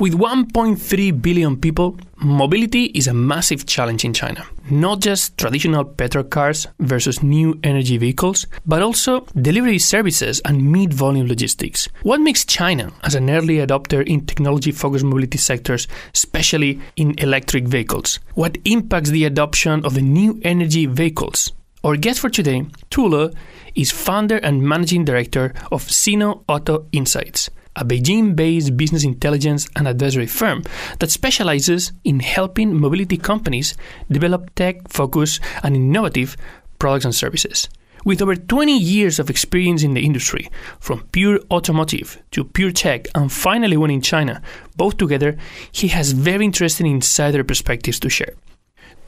With 1.3 billion people, mobility is a massive challenge in China. Not just traditional petrol cars versus new energy vehicles, but also delivery services and mid volume logistics. What makes China as an early adopter in technology focused mobility sectors, especially in electric vehicles? What impacts the adoption of the new energy vehicles? Our guest for today, Tu Le, is founder and managing director of Sino Auto Insights a Beijing based business intelligence and advisory firm that specializes in helping mobility companies develop tech focused and innovative products and services. With over 20 years of experience in the industry, from pure automotive to pure tech and finally one in China, both together, he has very interesting insider perspectives to share.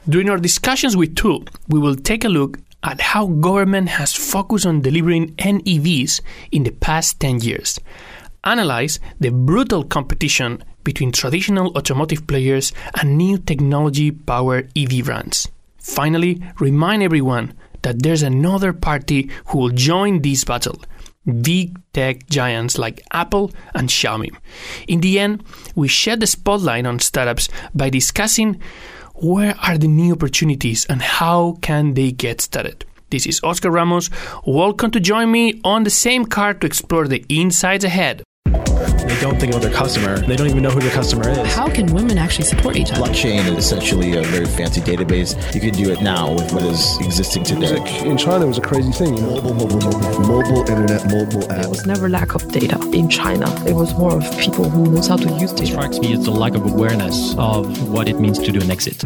During our discussions with Tu Le, we will take a look at how government has focused on delivering NEVs in the past 10 years analyze the brutal competition between traditional automotive players and new technology powered EV brands. Finally, remind everyone that there's another party who will join this battle big tech giants like Apple and Xiaomi. In the end, we shed the spotlight on startups by discussing where are the new opportunities and how can they get started. This is Oscar Ramos. Welcome to join me on the same car to explore the insides ahead. They don't think about their customer. They don't even know who their customer is. How can women actually support each other? Blockchain is essentially a very fancy database. You can do it now with what is existing today. Like in China, it was a crazy thing. You know? Mobile, mobile, mobile, mobile internet, mobile app. There was never lack of data in China. It was more of people who knows how to use data. What strikes me is the lack of awareness of what it means to do an exit.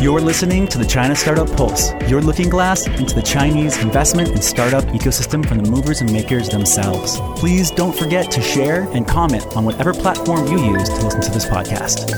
You're listening to the China Startup Pulse, your looking glass into the Chinese investment and startup ecosystem from the movers and makers themselves. Please don't forget to share and comment on whatever platform you use to listen to this podcast.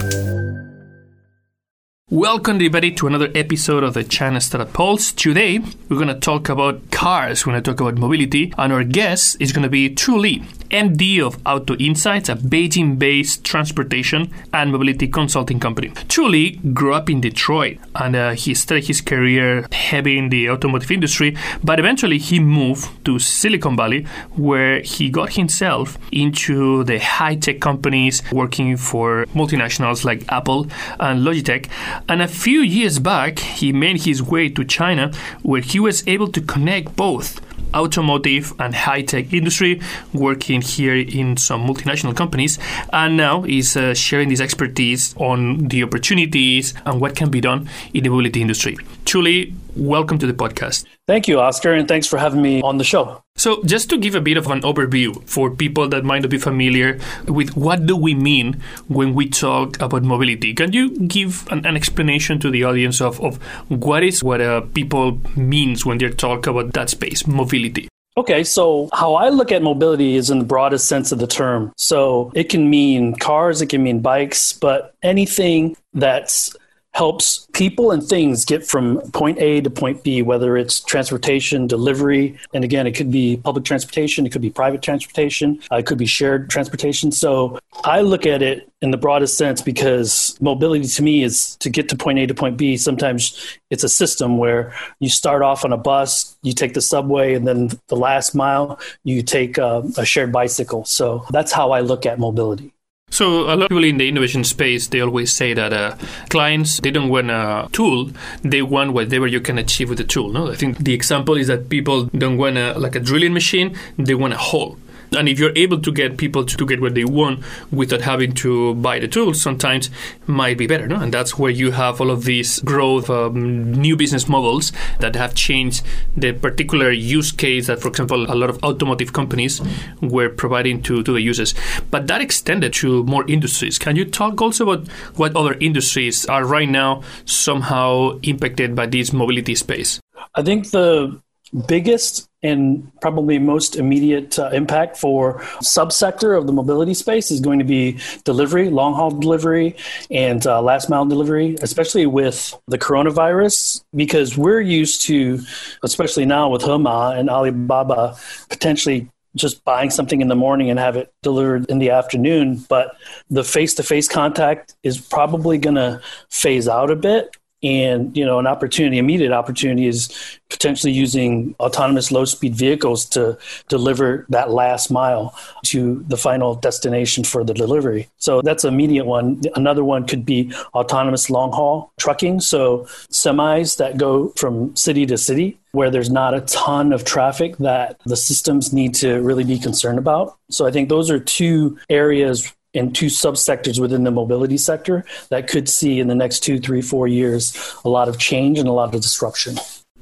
Welcome, everybody, to another episode of the China Startup Pulse. Today, we're going to talk about cars, we're going to talk about mobility, and our guest is going to be Tu Le, MD of Auto Insights, a Beijing based transportation and mobility consulting company. Tu Le grew up in Detroit and uh, he started his career heavy in the automotive industry, but eventually he moved to Silicon Valley where he got himself into the high tech companies working for multinationals like Apple and Logitech and a few years back, he made his way to China, where he was able to connect both automotive and high-tech industry, working here in some multinational companies, and now is uh, sharing this expertise on the opportunities and what can be done in the mobility industry. Le, welcome to the podcast. Thank you, Oscar, and thanks for having me on the show. So, just to give a bit of an overview for people that might not be familiar with what do we mean when we talk about mobility, can you give an, an explanation to the audience of, of what is what uh, people means when they talk about that space, mobility? Okay, so how I look at mobility is in the broadest sense of the term. So it can mean cars, it can mean bikes, but anything that's helps people and things get from point A to point B, whether it's transportation, delivery, and again, it could be public transportation, it could be private transportation, uh, it could be shared transportation. So I look at it in the broadest sense because mobility to me is to get to point A to point B. Sometimes it's a system where you start off on a bus, you take the subway, and then the last mile you take uh, a shared bicycle. So that's how I look at mobility. So a lot of people in the innovation space, they always say that uh, clients they don't want a tool, they want whatever you can achieve with the tool. No, I think the example is that people don't want a, like a drilling machine, they want a hole. And if you're able to get people to, to get what they want without having to buy the tools, sometimes might be better. No? And that's where you have all of these growth, um, new business models that have changed the particular use case that, for example, a lot of automotive companies were providing to, to the users. But that extended to more industries. Can you talk also about what other industries are right now somehow impacted by this mobility space? I think the biggest and probably most immediate uh, impact for subsector of the mobility space is going to be delivery, long haul delivery, and uh, last mile delivery, especially with the coronavirus, because we're used to, especially now with Hema and Alibaba, potentially just buying something in the morning and have it delivered in the afternoon. But the face to face contact is probably going to phase out a bit And, you know, an opportunity, immediate opportunity is potentially using autonomous low speed vehicles to deliver that last mile to the final destination for the delivery. So that's an immediate one. Another one could be autonomous long haul trucking. So semis that go from city to city where there's not a ton of traffic that the systems need to really be concerned about. So I think those are two areas and two subsectors within the mobility sector that could see in the next two, three, four years a lot of change and a lot of disruption.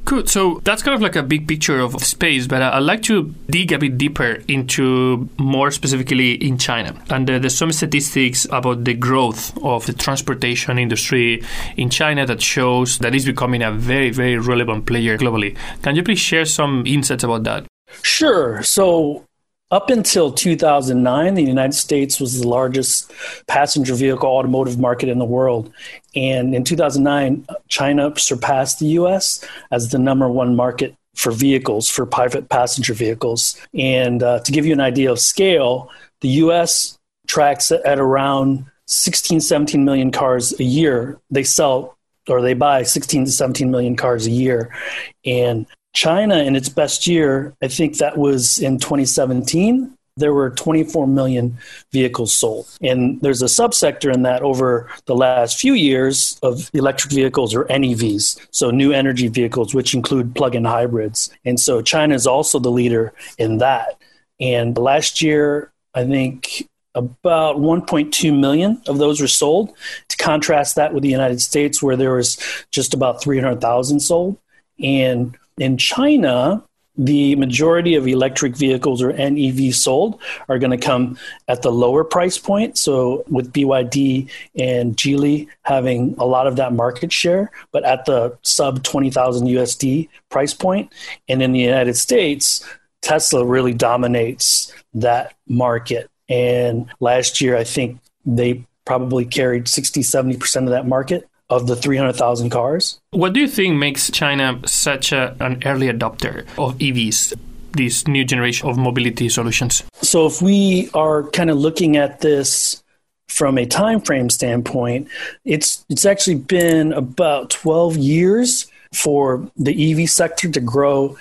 Cool. So that's kind of like a big picture of space, but I'd like to dig a bit deeper into more specifically in China. And uh, there's some statistics about the growth of the transportation industry in China that shows that it's becoming a very, very relevant player globally. Can you please share some insights about that? Sure. So up until 2009, the United States was the largest passenger vehicle automotive market in the world. And in 2009, China surpassed the US as the number one market for vehicles, for private passenger vehicles. And uh, to give you an idea of scale, the US tracks at around 16, 17 million cars a year. They sell or they buy 16 to 17 million cars a year. And China, in its best year, I think that was in 2017, there were 24 million vehicles sold. And there's a subsector in that over the last few years of electric vehicles or NEVs, so new energy vehicles, which include plug in hybrids. And so China is also the leader in that. And last year, I think about 1.2 million of those were sold. To contrast that with the United States, where there was just about 300,000 sold. And in China, the majority of electric vehicles or NEVs sold are going to come at the lower price point. So, with BYD and Geely having a lot of that market share, but at the sub 20,000 USD price point. And in the United States, Tesla really dominates that market. And last year, I think they probably carried 60, 70% of that market of the 300,000 cars. What do you think makes China such a, an early adopter of EVs? This new generation of mobility solutions. So, if we are kind of looking at this from a time frame standpoint, it's it's actually been about 12 years for the EV sector to grow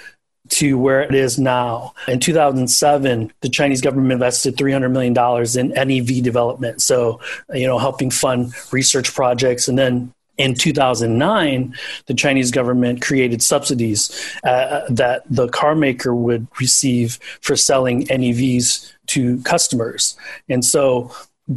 to where it is now. In 2007, the Chinese government invested $300 million in NEV development. So, you know, helping fund research projects. And then in 2009, the Chinese government created subsidies uh, that the car maker would receive for selling NEVs to customers. And so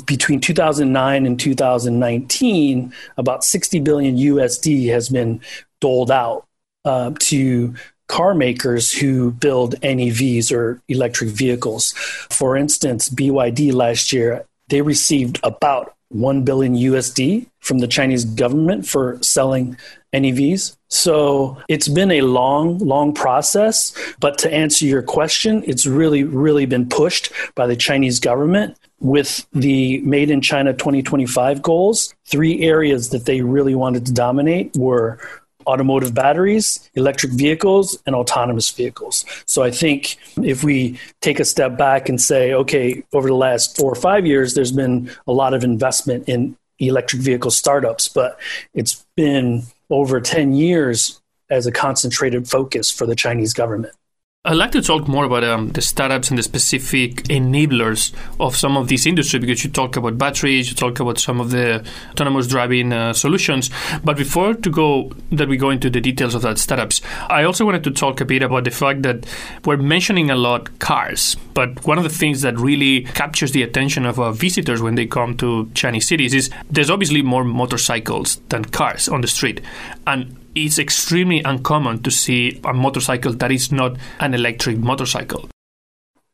between 2009 and 2019, about 60 billion USD has been doled out uh, to car makers who build NEVs or electric vehicles. For instance, BYD last year, they received about 1 billion USD from the Chinese government for selling NEVs. So it's been a long, long process. But to answer your question, it's really, really been pushed by the Chinese government with the Made in China 2025 goals. Three areas that they really wanted to dominate were automotive batteries, electric vehicles, and autonomous vehicles. So I think if we take a step back and say, okay, over the last four or five years, there's been a lot of investment in electric vehicle startups, but it's been over 10 years as a concentrated focus for the Chinese government. I'd like to talk more about um, the startups and the specific enablers of some of these industries because you talk about batteries, you talk about some of the autonomous driving uh, solutions. But before to go that we go into the details of that startups, I also wanted to talk a bit about the fact that we're mentioning a lot cars, but one of the things that really captures the attention of our visitors when they come to Chinese cities is there's obviously more motorcycles than cars on the street, and it's extremely uncommon to see a motorcycle that is not an electric motorcycle.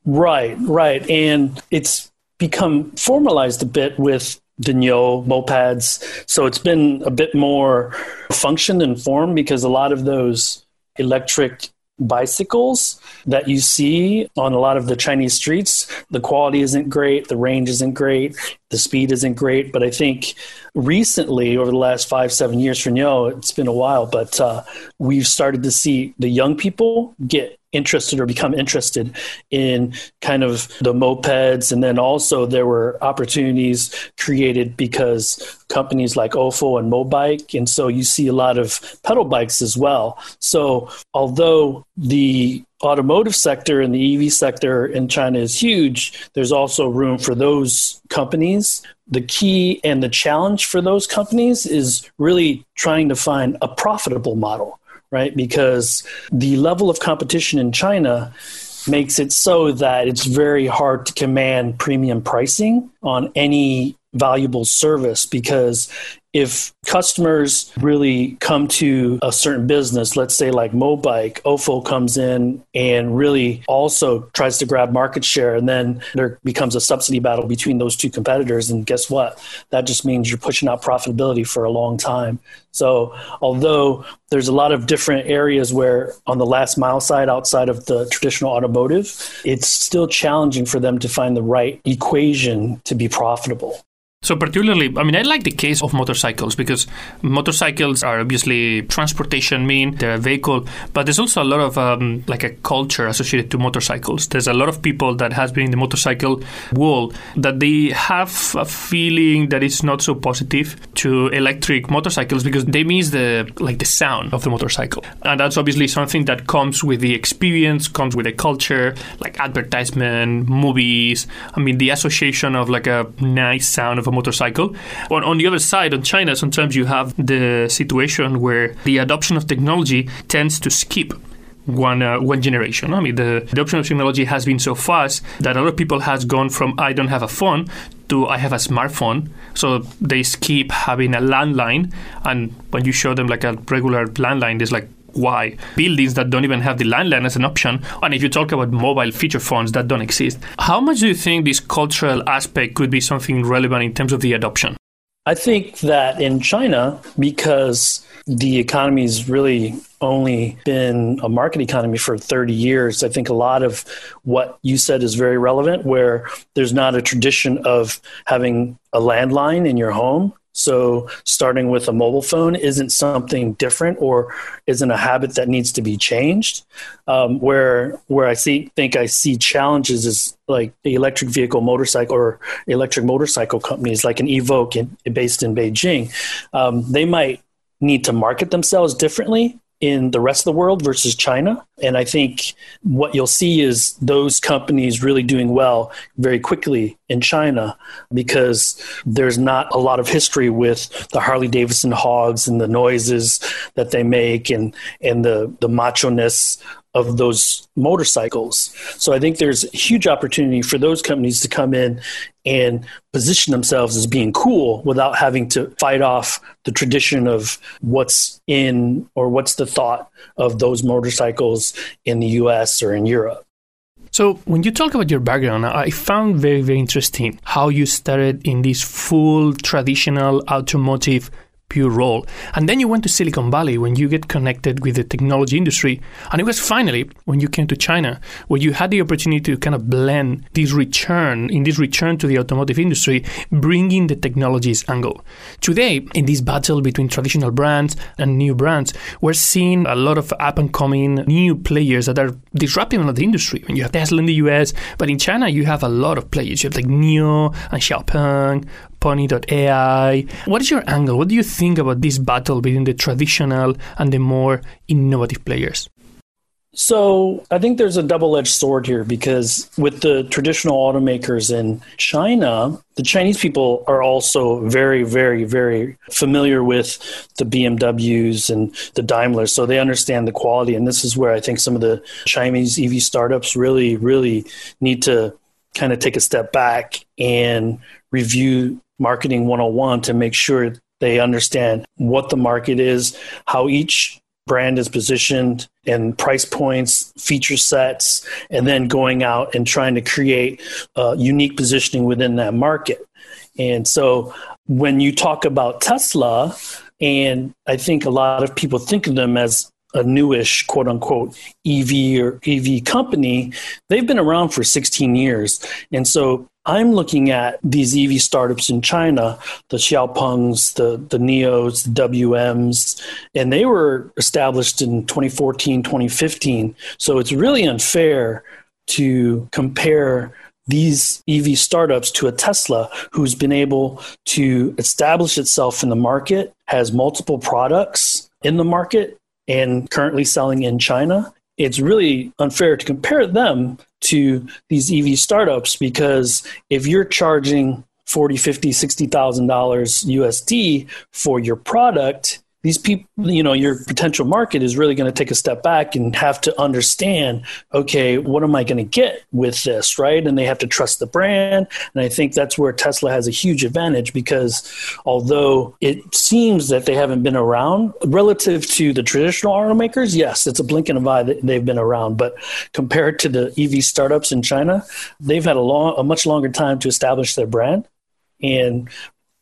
Right, right. And it's become formalized a bit with NIU mopeds. So it's been a bit more function and form because a lot of those electric bicycles that you see on a lot of the Chinese streets, the quality isn't great, the range isn't great, the speed isn't great. But I think recently, over the last five, seven years for NIU, it's been a while, but uh, we've started to see the young people get interested or become interested in kind of the mopeds. And then also there were opportunities created because companies like Ofo and Mobike. And so you see a lot of pedal bikes as well. So although the automotive sector and the EV sector in China is huge, there's also room for those companies. The key and the challenge for those companies is really trying to find a profitable model, right? Because the level of competition in China makes it so that it's very hard to command premium pricing on any valuable service because if customers really come to a certain business, let's say like Mobike, Ofo comes in and really also tries to grab market share, and then there becomes a subsidy battle between those two competitors. And guess what? That just means you're pushing out profitability for a long time. So, although there's a lot of different areas where on the last mile side, outside of the traditional automotive, it's still challenging for them to find the right equation to be profitable. So, particularly, I mean, I like the case of motorcycles because motorcycles are obviously transportation mean, they're a vehicle, but there's also a lot of um, like a culture associated to motorcycles. There's a lot of people that has been in the motorcycle world that they have a feeling that it's not so positive to electric motorcycles because they miss the like the sound of the motorcycle, and that's obviously something that comes with the experience, comes with the culture, like advertisement, movies. I mean, the association of like a nice sound of a motorcycle. On, on the other side, on China, sometimes you have the situation where the adoption of technology tends to skip one uh, one generation. I mean, the adoption of technology has been so fast that a lot of people has gone from I don't have a phone to I have a smartphone. So they skip having a landline, and when you show them like a regular landline, there's like why. Buildings that don't even have the landline as an option and if you talk about mobile feature phones that don't exist. How much do you think this cultural aspect could be something relevant in terms of the adoption? I think that in china because the economy's really only been a market economy for 30 years i think a lot of what you said is very relevant where there's not a tradition of having a landline in your home so starting with a mobile phone isn't something different or isn't a habit that needs to be changed. Um, where where I see think I see challenges is like the electric vehicle motorcycle or electric motorcycle companies like an Evoque in, based in Beijing. Um, they might need to market themselves differently in the rest of the world versus China. And I think what you'll see is those companies really doing well very quickly in China because there's not a lot of history with the Harley Davidson hogs and the noises that they make and, and the, the macho ness of those motorcycles. So I think there's huge opportunity for those companies to come in and position themselves as being cool without having to fight off the tradition of what's in or what's the thought of those motorcycles in the US or in Europe. So, when you talk about your background, I found very, very interesting how you started in this full traditional automotive pure role. And then you went to Silicon Valley when you get connected with the technology industry. And it was finally when you came to China where you had the opportunity to kind of blend this return, in this return to the automotive industry, bringing the technologies angle. Today, in this battle between traditional brands and new brands, we're seeing a lot of up and coming new players that are disrupting the industry. When you have Tesla in the US, but in China, you have a lot of players. You have like NIO and Xiaopeng, Pony.ai. What is your angle? What do you think about this battle between the traditional and the more innovative players? So I think there's a double-edged sword here because with the traditional automakers in China, the Chinese people are also very, very, very familiar with the BMWs and the Daimlers, so they understand the quality. And this is where I think some of the Chinese EV startups really, really need to kind of take a step back and review marketing 101 to make sure they understand what the market is, how each brand is positioned and price points, feature sets, and then going out and trying to create unique positioning within that market. And so when you talk about Tesla, and I think a lot of people think of them as a newish quote unquote EV or EV company, they've been around for 16 years. And so I'm looking at these EV startups in China, the Xiaopengs, the, the NIOs, the WMs, and they were established in 2014, 2015. So it's really unfair to compare these EV startups to a Tesla who's been able to establish itself in the market, has multiple products in the market, and currently selling in China. It's really unfair to compare them to these EV startups because if you're charging 40, 50, 60,000 dollars USD for your product, these people, you know, your potential market is really going to take a step back and have to understand, okay, what am I going to get with this, right? And they have to trust the brand. And I think that's where Tesla has a huge advantage because although it seems that they haven't been around relative to the traditional automakers, yes, it's a blink and an eye that they've been around. But compared to the EV startups in China, they've had a long, a much longer time to establish their brand. And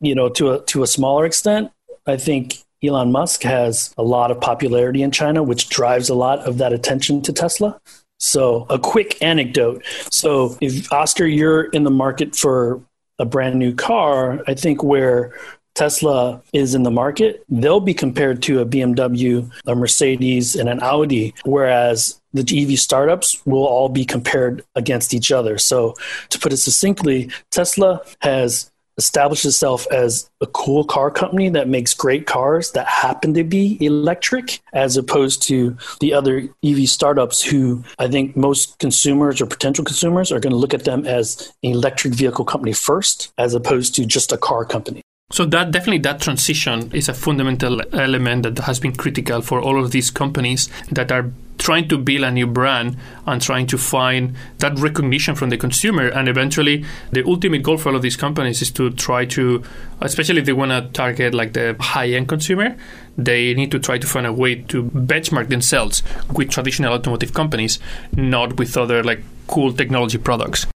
you know, to a to a smaller extent, I think Elon Musk has a lot of popularity in China, which drives a lot of that attention to Tesla. So, a quick anecdote. So, if Oscar, you're in the market for a brand new car, I think where Tesla is in the market, they'll be compared to a BMW, a Mercedes, and an Audi, whereas the EV startups will all be compared against each other. So, to put it succinctly, Tesla has established itself as a cool car company that makes great cars that happen to be electric, as opposed to the other EV startups who I think most consumers or potential consumers are going to look at them as an electric vehicle company first, as opposed to just a car company. So that definitely that transition is a fundamental element that has been critical for all of these companies that are trying to build a new brand and trying to find that recognition from the consumer. And eventually the ultimate goal for all of these companies is to try to especially if they want to target like the high end consumer they need to try to find a way to benchmark themselves with traditional automotive companies not with other like cool technology products.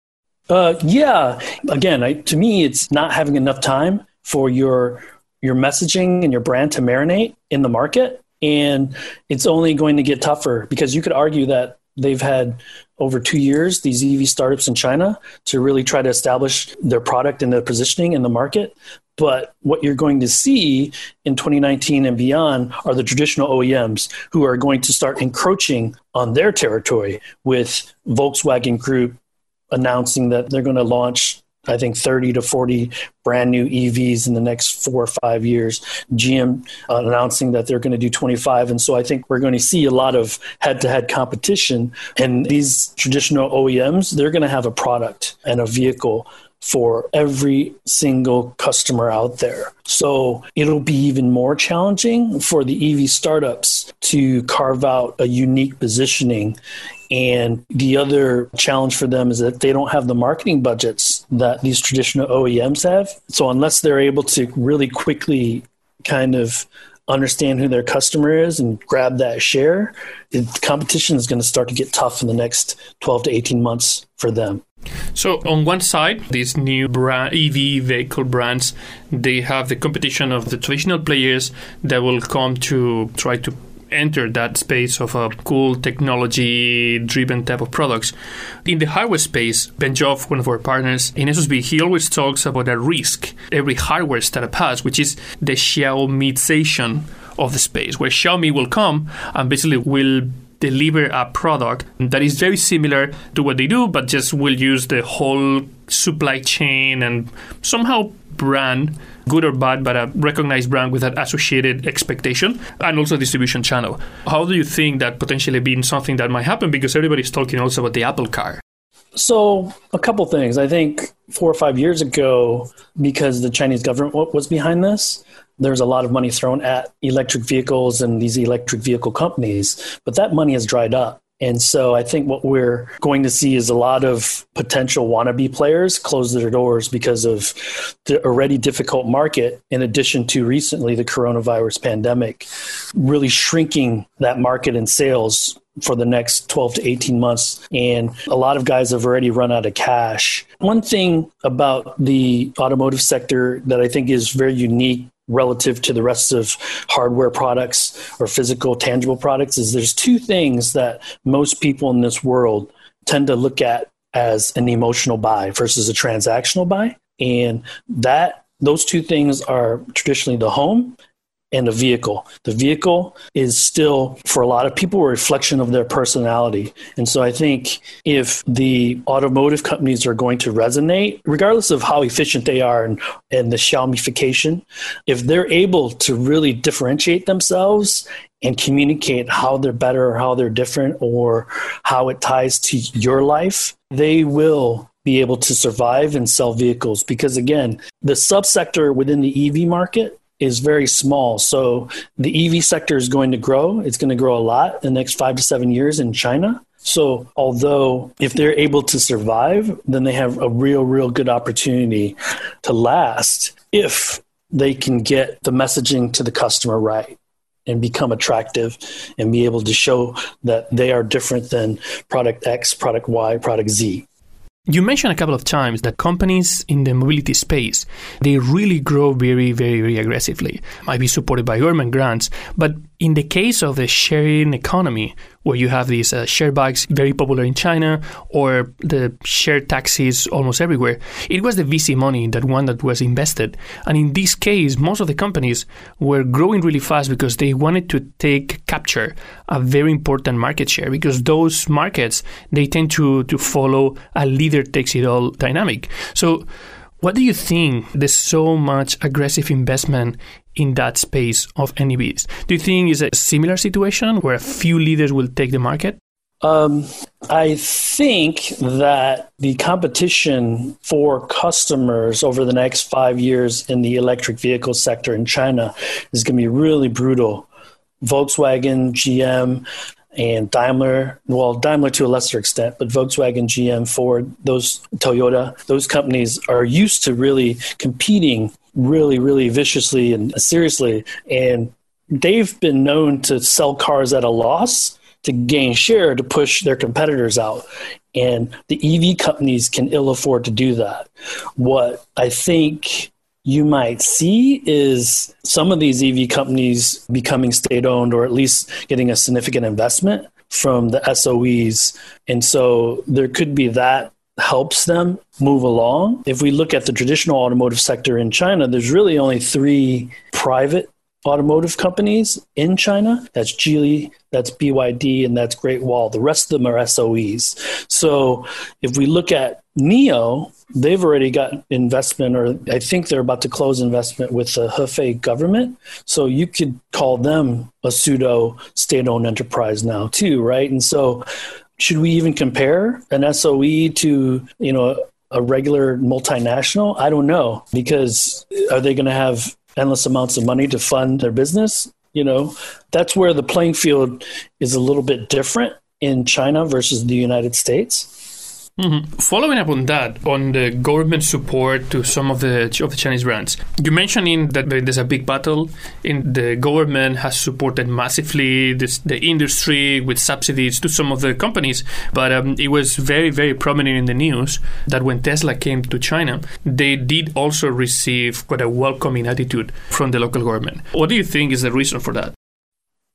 Uh, yeah. Again I, to me it's not having enough time for your your messaging and your brand to marinate in the market. And it's only going to get tougher because you could argue that they've had over two years these ev startups in china to really try to establish their product and their positioning in the market. But what you're going to see in 2019 and beyond are the traditional OEMs who are going to start encroaching on their territory with Volkswagen Group announcing that they're going to launch I think 30 to 40 brand new EVs in the next four or five years. GM uh, announcing that they're going to do 25. And so I think we're going to see a lot of head to head competition. And these traditional OEMs, they're going to have a product and a vehicle for every single customer out there. So it'll be even more challenging for the EV startups to carve out a unique positioning and the other challenge for them is that they don't have the marketing budgets that these traditional OEMs have. So unless they're able to really quickly kind of understand who their customer is and grab that share, the competition is going to start to get tough in the next 12 to 18 months for them. So on one side, these new brand, EV vehicle brands, they have the competition of the traditional players that will come to try to enter that space of a cool technology driven type of products. In the hardware space, Ben Joffe, one of our partners in SOSV, he always talks about a risk every hardware startup has, which is the Xiaomiization of the space, where Xiaomi will come and basically will deliver a product that is very similar to what they do, but just will use the whole supply chain and somehow brand good or bad, but a recognized brand with an associated expectation and also distribution channel. How do you think that potentially being something that might happen? Because everybody's talking also about the Apple car. So, a couple things. I think four or five years ago, because the Chinese government was behind this, there's a lot of money thrown at electric vehicles and these electric vehicle companies, but that money has dried up. And so I think what we're going to see is a lot of potential wannabe players close their doors because of the already difficult market, in addition to recently the coronavirus pandemic, really shrinking that market in sales for the next 12 to 18 months. And a lot of guys have already run out of cash. One thing about the automotive sector that I think is very unique relative to the rest of hardware products or physical tangible products is there's two things that most people in this world tend to look at as an emotional buy versus a transactional buy. And that those two things are traditionally the home and the vehicle. The vehicle is still, for a lot of people, a reflection of their personality. And so I think if the automotive companies are going to resonate, regardless of how efficient they are and, and the Xiaomification, if they're able to really differentiate themselves and communicate how they're better or how they're different or how it ties to your life, they will be able to survive and sell vehicles because again the subsector within the EV market is very small. So the EV sector is going to grow. It's going to grow a lot in the next five to seven years in China. So, although if they're able to survive, then they have a real, real good opportunity to last if they can get the messaging to the customer right and become attractive and be able to show that they are different than product X, product Y, product Z. You mentioned a couple of times that companies in the mobility space, they really grow very, very, very aggressively. Might be supported by government grants, but in the case of the sharing economy, where you have these uh, share bikes very popular in China or the share taxis almost everywhere, it was the VC money that one that was invested. And in this case, most of the companies were growing really fast because they wanted to take capture a very important market share because those markets they tend to to follow a leader takes it all dynamic. So what do you think there's so much aggressive investment in that space of NEVs? Do you think it's a similar situation where a few leaders will take the market? Um, I think that the competition for customers over the next five years in the electric vehicle sector in China is going to be really brutal. Volkswagen, GM, and Daimler, well, Daimler to a lesser extent, but Volkswagen, GM, Ford, those Toyota, those companies are used to really competing really, really viciously and seriously. And they've been known to sell cars at a loss to gain share to push their competitors out. And the EV companies can ill afford to do that. What I think you might see is some of these EV companies becoming state owned or at least getting a significant investment from the SOEs. And so there could be that helps them move along. If we look at the traditional automotive sector in China, there's really only three private automotive companies in China. That's Geely, that's BYD, and that's Great Wall. The rest of them are SOEs. So if we look at NIO, they've already got investment, or I think they're about to close investment with the Hefei government. So you could call them a pseudo state owned enterprise now, too, right? And so should we even compare an SOE to, you know, a regular multinational? I don't know because are they going to have endless amounts of money to fund their business? You know, that's where the playing field is a little bit different in China versus the United States. Mm-hmm. Following up on that, on the government support to some of the of the Chinese brands, you mentioning that there's a big battle. In the government has supported massively this, the industry with subsidies to some of the companies, but um, it was very very prominent in the news that when Tesla came to China, they did also receive quite a welcoming attitude from the local government. What do you think is the reason for that?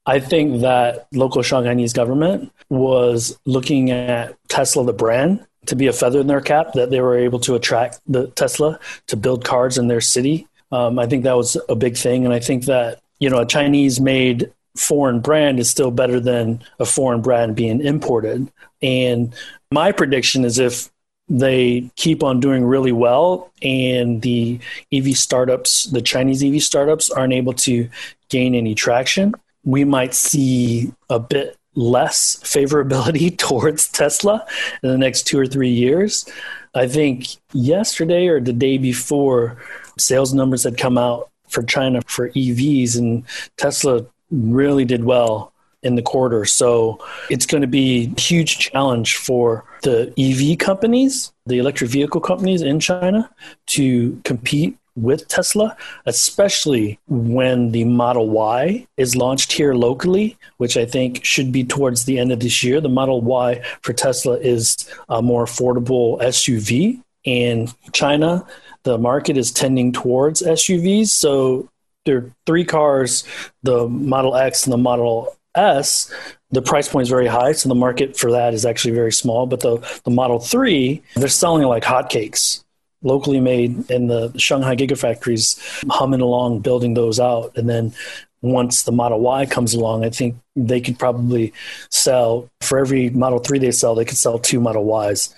I think that local Shanghainese government was looking at Tesla, the brand, to be a feather in their cap that they were able to attract the Tesla to build cars in their city. Um, I think that was a big thing, and I think that you know a Chinese made foreign brand is still better than a foreign brand being imported. And my prediction is if they keep on doing really well and the EV startups, the Chinese EV startups, aren't able to gain any traction, we might see a bit less favorability towards Tesla in the next two or three years. I think yesterday or the day before, sales numbers had come out for China for EVs, and Tesla really did well in the quarter. So it's going to be a huge challenge for the EV companies, the electric vehicle companies in China to compete with Tesla, especially when the Model Y is launched here locally, which I think should be towards the end of this year. The Model Y for Tesla is a more affordable SUV. In China, the market is tending towards SUVs. So there are three cars the Model X and the Model S, the price point is very high, so the market for that is actually very small. But the, the Model 3, they're selling like hotcakes, locally made, and the Shanghai Gigafactories humming along, building those out. And then once the Model Y comes along, I think they could probably sell for every Model 3 they sell, they could sell two Model Ys,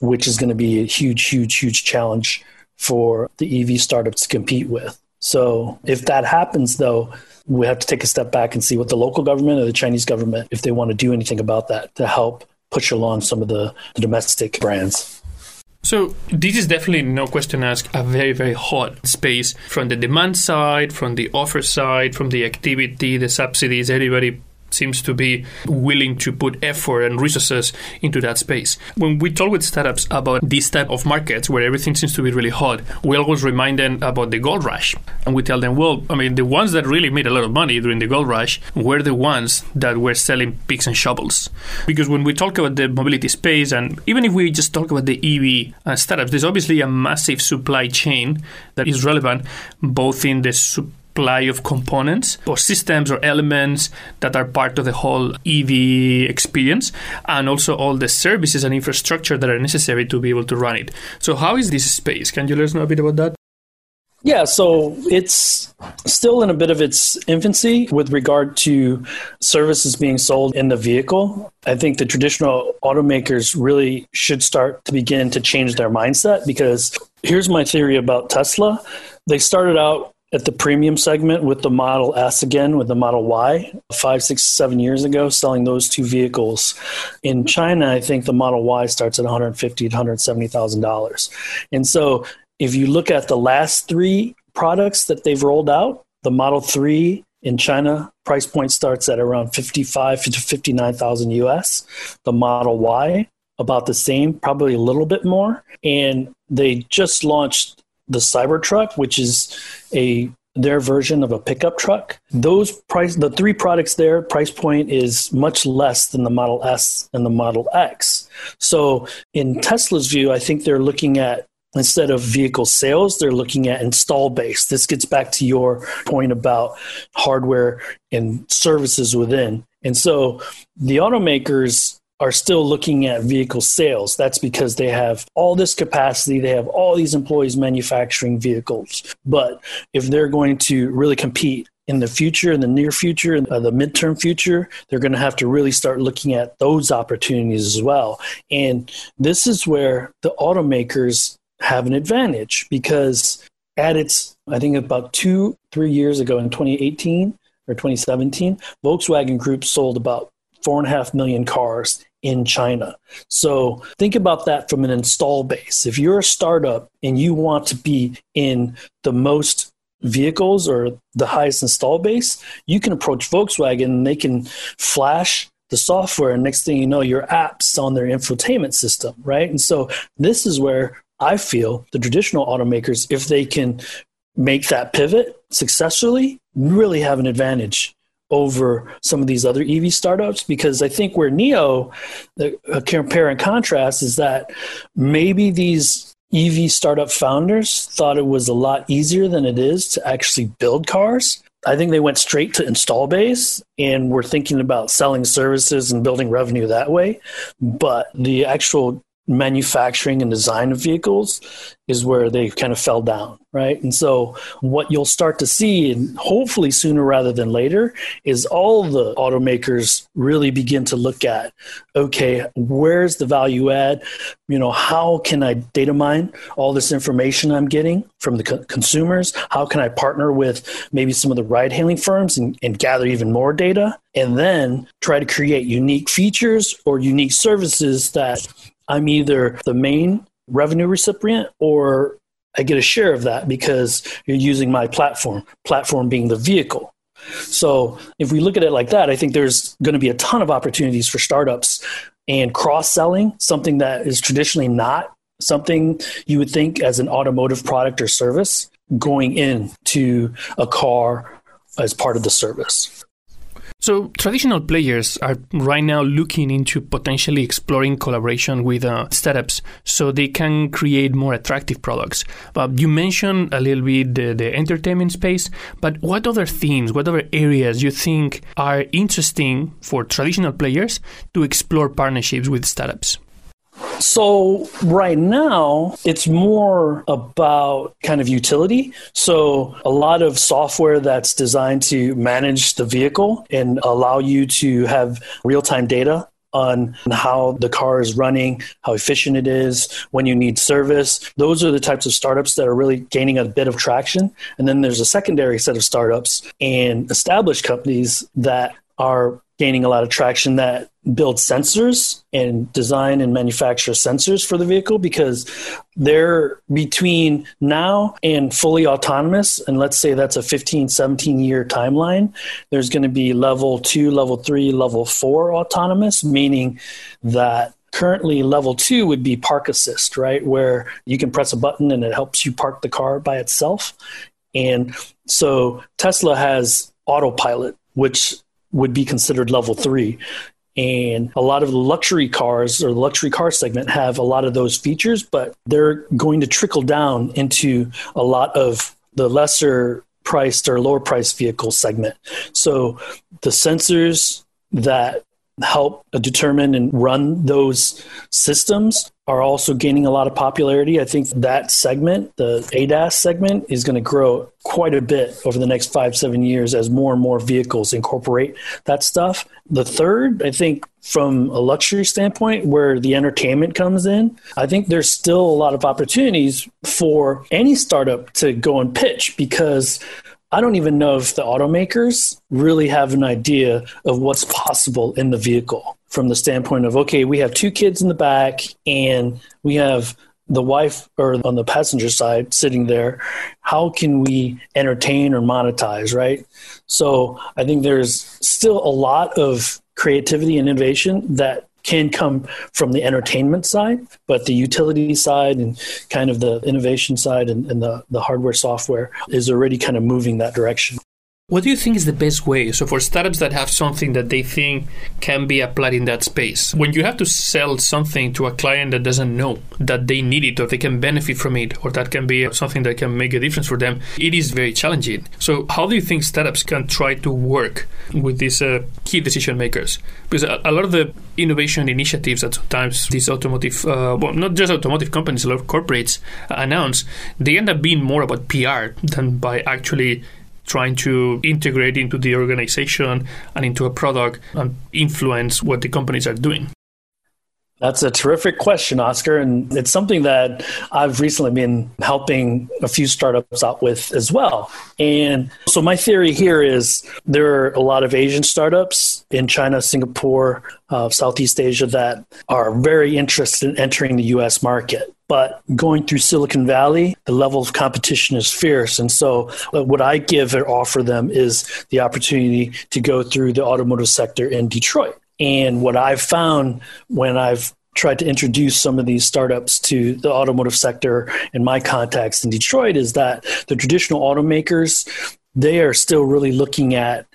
which is going to be a huge, huge, huge challenge for the EV startups to compete with. So if that happens, though, we have to take a step back and see what the local government or the Chinese government, if they want to do anything about that to help push along some of the, the domestic brands. So this is definitely no question asked a very very hot space from the demand side, from the offer side, from the activity, the subsidies. Everybody seems to be willing to put effort and resources into that space. When we talk with startups about this type of markets where everything seems to be really hot, we always remind them about the gold rush. And we tell them, well, I mean, the ones that really made a lot of money during the gold rush were the ones that were selling picks and shovels. Because when we talk about the mobility space, and even if we just talk about the EV uh, startups, there's obviously a massive supply chain that is relevant both in the supply supply of components or systems or elements that are part of the whole EV experience, and also all the services and infrastructure that are necessary to be able to run it. So, how is this space? Can you let us know a bit about that? Yeah, so it's still in a bit of its infancy with regard to services being sold in the vehicle. I think the traditional automakers really should start to begin to change their mindset because here's my theory about Tesla. They started out at the premium segment with the Model S again, with the Model Y, five, six, seven years ago, selling those two vehicles. In China, I think the Model Y starts at one hundred fifty to one hundred seventy thousand dollars. And so, if you look at the last three products that they've rolled out, the Model Three in China price point starts at around fifty five to fifty nine thousand US. The Model Y about the same, probably a little bit more, and they just launched the Cybertruck, which is a their version of a pickup truck. Those price the three products there price point is much less than the Model S and the Model X. So in Tesla's view, I think they're looking at instead of vehicle sales, they're looking at install base. This gets back to your point about hardware and services within. And so the automakers are still looking at vehicle sales. That's because they have all this capacity, they have all these employees manufacturing vehicles. But if they're going to really compete in the future, in the near future, in uh, the midterm future, they're going to have to really start looking at those opportunities as well. And this is where the automakers have an advantage because at its, I think about two, three years ago in 2018 or 2017, Volkswagen Group sold about four and a half million cars in China. So think about that from an install base. If you're a startup and you want to be in the most vehicles or the highest install base, you can approach Volkswagen and they can flash the software and next thing you know your apps on their infotainment system, right? And so this is where I feel the traditional automakers if they can make that pivot successfully really have an advantage over some of these other EV startups because I think where NIO uh, compare and contrast is that maybe these EV startup founders thought it was a lot easier than it is to actually build cars. I think they went straight to install base and were thinking about selling services and building revenue that way. But the actual manufacturing and design of vehicles is where they kind of fell down, right? And so what you'll start to see, and hopefully sooner rather than later, is all the automakers really begin to look at, okay, where's the value add? You know, how can I data mine all this information I'm getting from the co- consumers? How can I partner with maybe some of the ride hailing firms and, and gather even more data? And then try to create unique features or unique services that I'm either the main revenue recipient or I get a share of that because you're using my platform, platform being the vehicle. So if we look at it like that, I think there's going to be a ton of opportunities for startups and cross selling, something that is traditionally not something you would think as an automotive product or service going into a car as part of the service. So, traditional players are right now looking into potentially exploring collaboration with uh, startups so they can create more attractive products. But you mentioned a little bit the, the entertainment space, but what other themes, what other areas you think are interesting for traditional players to explore partnerships with startups? So right now, it's more about kind of utility. So a lot of software that's designed to manage the vehicle and allow you to have real-time data on how the car is running, how efficient it is, when you need service. Those are the types of startups that are really gaining a bit of traction. And then there's a secondary set of startups and established companies that are gaining a lot of traction that build sensors and design and manufacture sensors for the vehicle because they're between now and fully autonomous. And let's say that's a 15 17 year timeline there's going to be level 2 level 3 level 4 autonomous meaning that currently level 2 would be park assist right? Where you can press a button and it helps you park the car by itself. And so Tesla has autopilot which would be considered level three. And a lot of luxury cars or the luxury car segment have a lot of those features, but they're going to trickle down into a lot of the lesser priced or lower priced vehicle segment. So the sensors that help determine and run those systems are also gaining a lot of popularity. I think that segment, the ADAS segment, is going to grow quite a bit over the next five, seven years as more and more vehicles incorporate that stuff. The third, I think, from a luxury standpoint, where the entertainment comes in, I think there's still a lot of opportunities for any startup to go and pitch because I don't even know if the automakers really have an idea of what's possible in the vehicle from the standpoint of okay, we have two kids in the back and we have the wife or on the passenger side sitting there. How can we entertain or monetize, right? So I think there's still a lot of creativity and innovation that can come from the entertainment side, but the utility side and kind of the innovation side and, and the, the hardware software is already kind of moving that direction. What do you think is the best way? So, for startups that have something that they think can be applied in that space, when you have to sell something to a client that doesn't know that they need it or they can benefit from it or that can be something that can make a difference for them, it is very challenging. So, how do you think startups can try to work with these uh, key decision makers? Because a, a, lot of the innovation initiatives that sometimes these automotive, uh, well, not just automotive companies, a lot of corporates announce, they end up being more about PR than by actually trying to integrate into the organization and into a product and influence what the companies are doing? That's a terrific question, Oscar. And it's something that I've recently been helping a few startups out with as well. And so, my theory here is there are a lot of Asian startups in China, Singapore, uh, Southeast Asia that are very interested in entering the US market. But going through Silicon Valley, the level of competition is fierce. And so, uh, what I give or offer them is the opportunity to go through the automotive sector in Detroit. And what I've found when I've tried to introduce some of these startups to the automotive sector in my context in Detroit is that the traditional automakers, they are still really looking at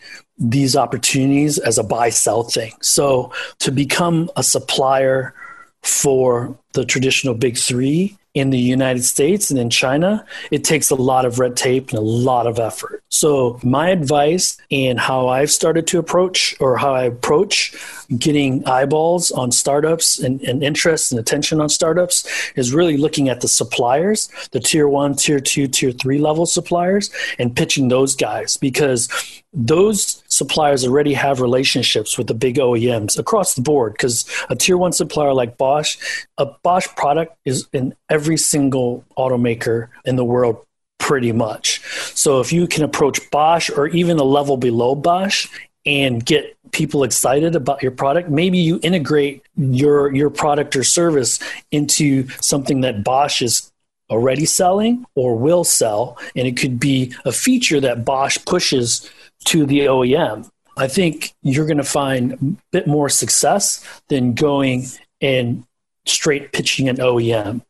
these opportunities as a buy sell thing. So to become a supplier for the traditional big three in the United States and in China, it takes a lot of red tape and a lot of effort. So, my advice and how I've started to approach or how I approach getting eyeballs on startups and, and interest and attention on startups is really looking at the suppliers, the tier one, tier two, tier three level suppliers, and pitching those guys because those suppliers already have relationships with the big OEMs across the board because a tier one supplier like Bosch, a Bosch product is in every single automaker in the world pretty much. So if you can approach Bosch or even a level below Bosch and get people excited about your product, maybe you integrate your your product or service into something that Bosch is already selling or will sell and it could be a feature that Bosch pushes to the OEM. I think you're going to find a bit more success than going and straight pitching an OEM.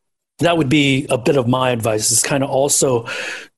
That would be a bit of my advice. Is kind of also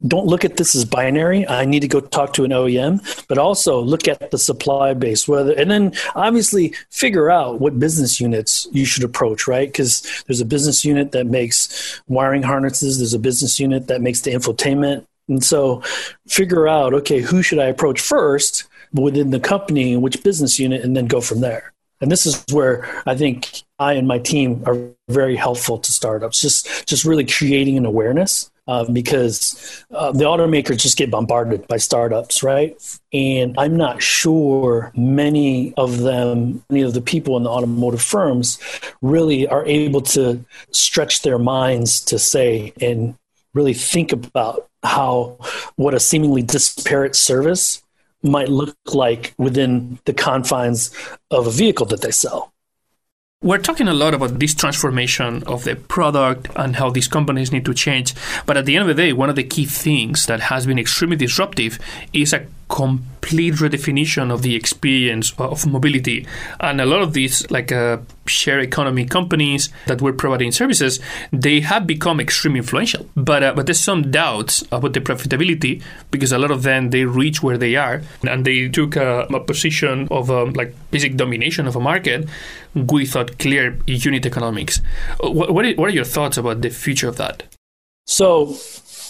don't look at this as binary. I need to go talk to an oem but also look at the supply base whether and then obviously figure out what business units you should approach right? Because there's a business unit that makes wiring harnesses. There's a business unit that makes the infotainment. And so figure out okay who should i approach first within the company and which business unit and then go from there. And this is where I think I and my team are very helpful to startups. Just just really creating an awareness uh, because uh, the automakers just get bombarded by startups, right? And I'm not sure many of them, many of the people in the automotive firms, really are able to stretch their minds to say and really think about how what a seemingly disparate service might look like within the confines of a vehicle that they sell. We're talking a lot about this transformation of the product and how these companies need to change. But at the end of the day, one of the key things that has been extremely disruptive is a complete redefinition of the experience of mobility. And a lot of these, like uh, share economy companies that were providing services, they have become extremely influential. But uh, but there's some doubts about the profitability because a lot of them they reach where they are and they took a, a position of um, like basic domination of a market without clear unit economics. Uh, what, what are your thoughts about the future of that? So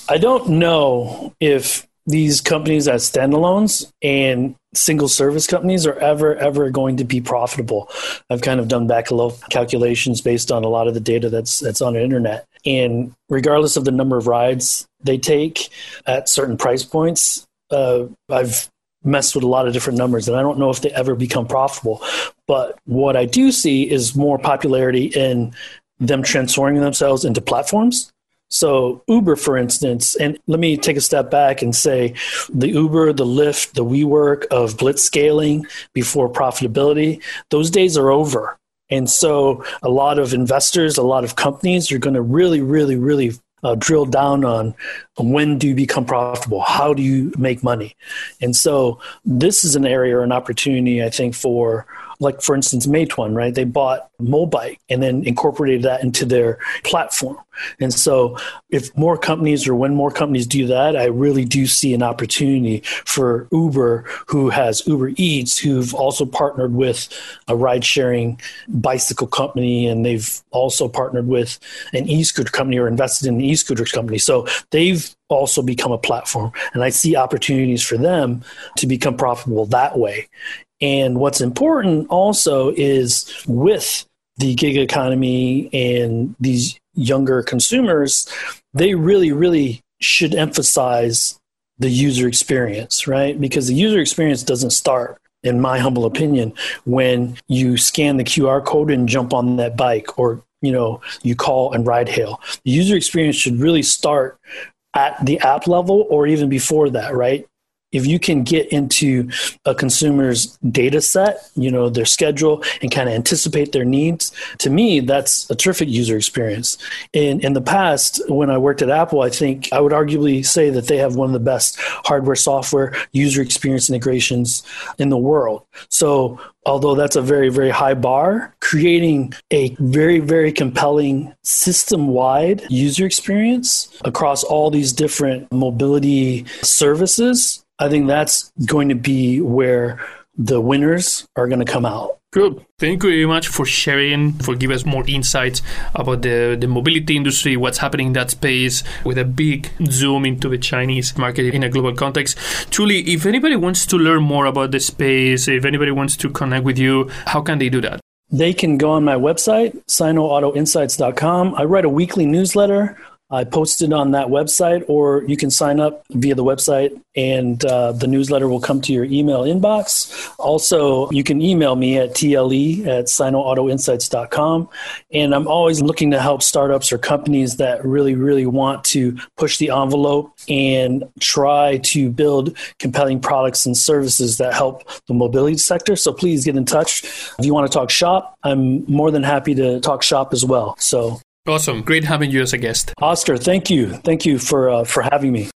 I don't know if these companies as standalones and single service companies are ever ever going to be profitable. I've kind of done back calculations based on a lot of the data that's that's on the internet. And regardless of the number of rides they take at certain price points, uh, I've messed with a lot of different numbers and I don't know if they ever become profitable. But what I do see is more popularity in them transforming themselves into platforms so, Uber, for instance, and let me take a step back and say the Uber, the Lyft, the WeWork of blitz scaling before profitability, those days are over. And so, a lot of investors, a lot of companies are going to really, really, really uh, drill down on when do you become profitable? How do you make money? And so, this is an area or an opportunity, I think, for like for instance Meituan, right? They bought Mobike and then incorporated that into their platform. And so if more companies or when more companies do that, I really do see an opportunity for Uber, who has Uber Eats, who've also partnered with a ride sharing bicycle company and they've also partnered with an e-scooter company or invested in an e-scooter company. So they've also become a platform. And I see opportunities for them to become profitable that way. And what's important also is with the gig economy and these younger consumers, they really, really should emphasize the user experience, right? Because the user experience doesn't start, in my humble opinion, when you scan the QR code and jump on that bike or you know you call and ride hail the user experience should really start at the app level or even before that right if you can get into a consumer's data set, you know, their schedule and kind of anticipate their needs, to me, that's a terrific user experience. In in the past, when I worked at Apple, I think I would arguably say that they have one of the best hardware software user experience integrations in the world. So although that's a very, very high bar, creating a very, very compelling system wide user experience across all these different mobility services I think that's going to be where the winners are going to come out. Good. Thank you very much for sharing, for giving us more insights about the, the mobility industry, what's happening in that space, with a big zoom into the Chinese market in a global context. Truly, if anybody wants to learn more about the space, if anybody wants to connect with you, how can they do that? They can go on my website, sinoautoinsights.com. I write a weekly newsletter I posted on that website, or you can sign up via the website and uh, the newsletter will come to your email inbox. Also, you can email me at tle at sinoautoinsights.com. And I'm always looking to help startups or companies that really, really want to push the envelope and try to build compelling products and services that help the mobility sector. So please get in touch. If you want to talk shop, I'm more than happy to talk shop as well. So Awesome. Great having you as a guest. Oscar, thank you. Thank you for, uh, for having me.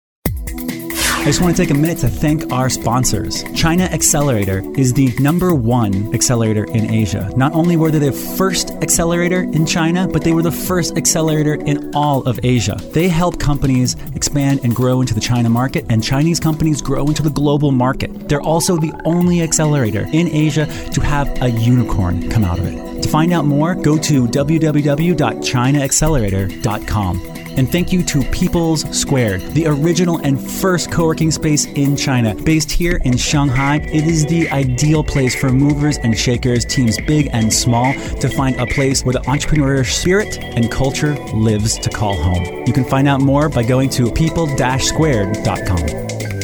Just want to take a minute to thank our sponsors. China Accelerator is the number one accelerator in Asia. Not only were they the first accelerator in China, but they were the first accelerator in all of Asia. They help companies expand and grow into the China market, and Chinese companies grow into the global market. They're also the only accelerator in Asia to have a unicorn come out of it. To find out more, go to www.chinaaccelerator.com. And thank you to People's Squared, the original and first co working space in China. Based here in Shanghai, it is the ideal place for movers and shakers, teams big and small, to find a place where the entrepreneurial spirit and culture lives to call home. You can find out more by going to people squared.com.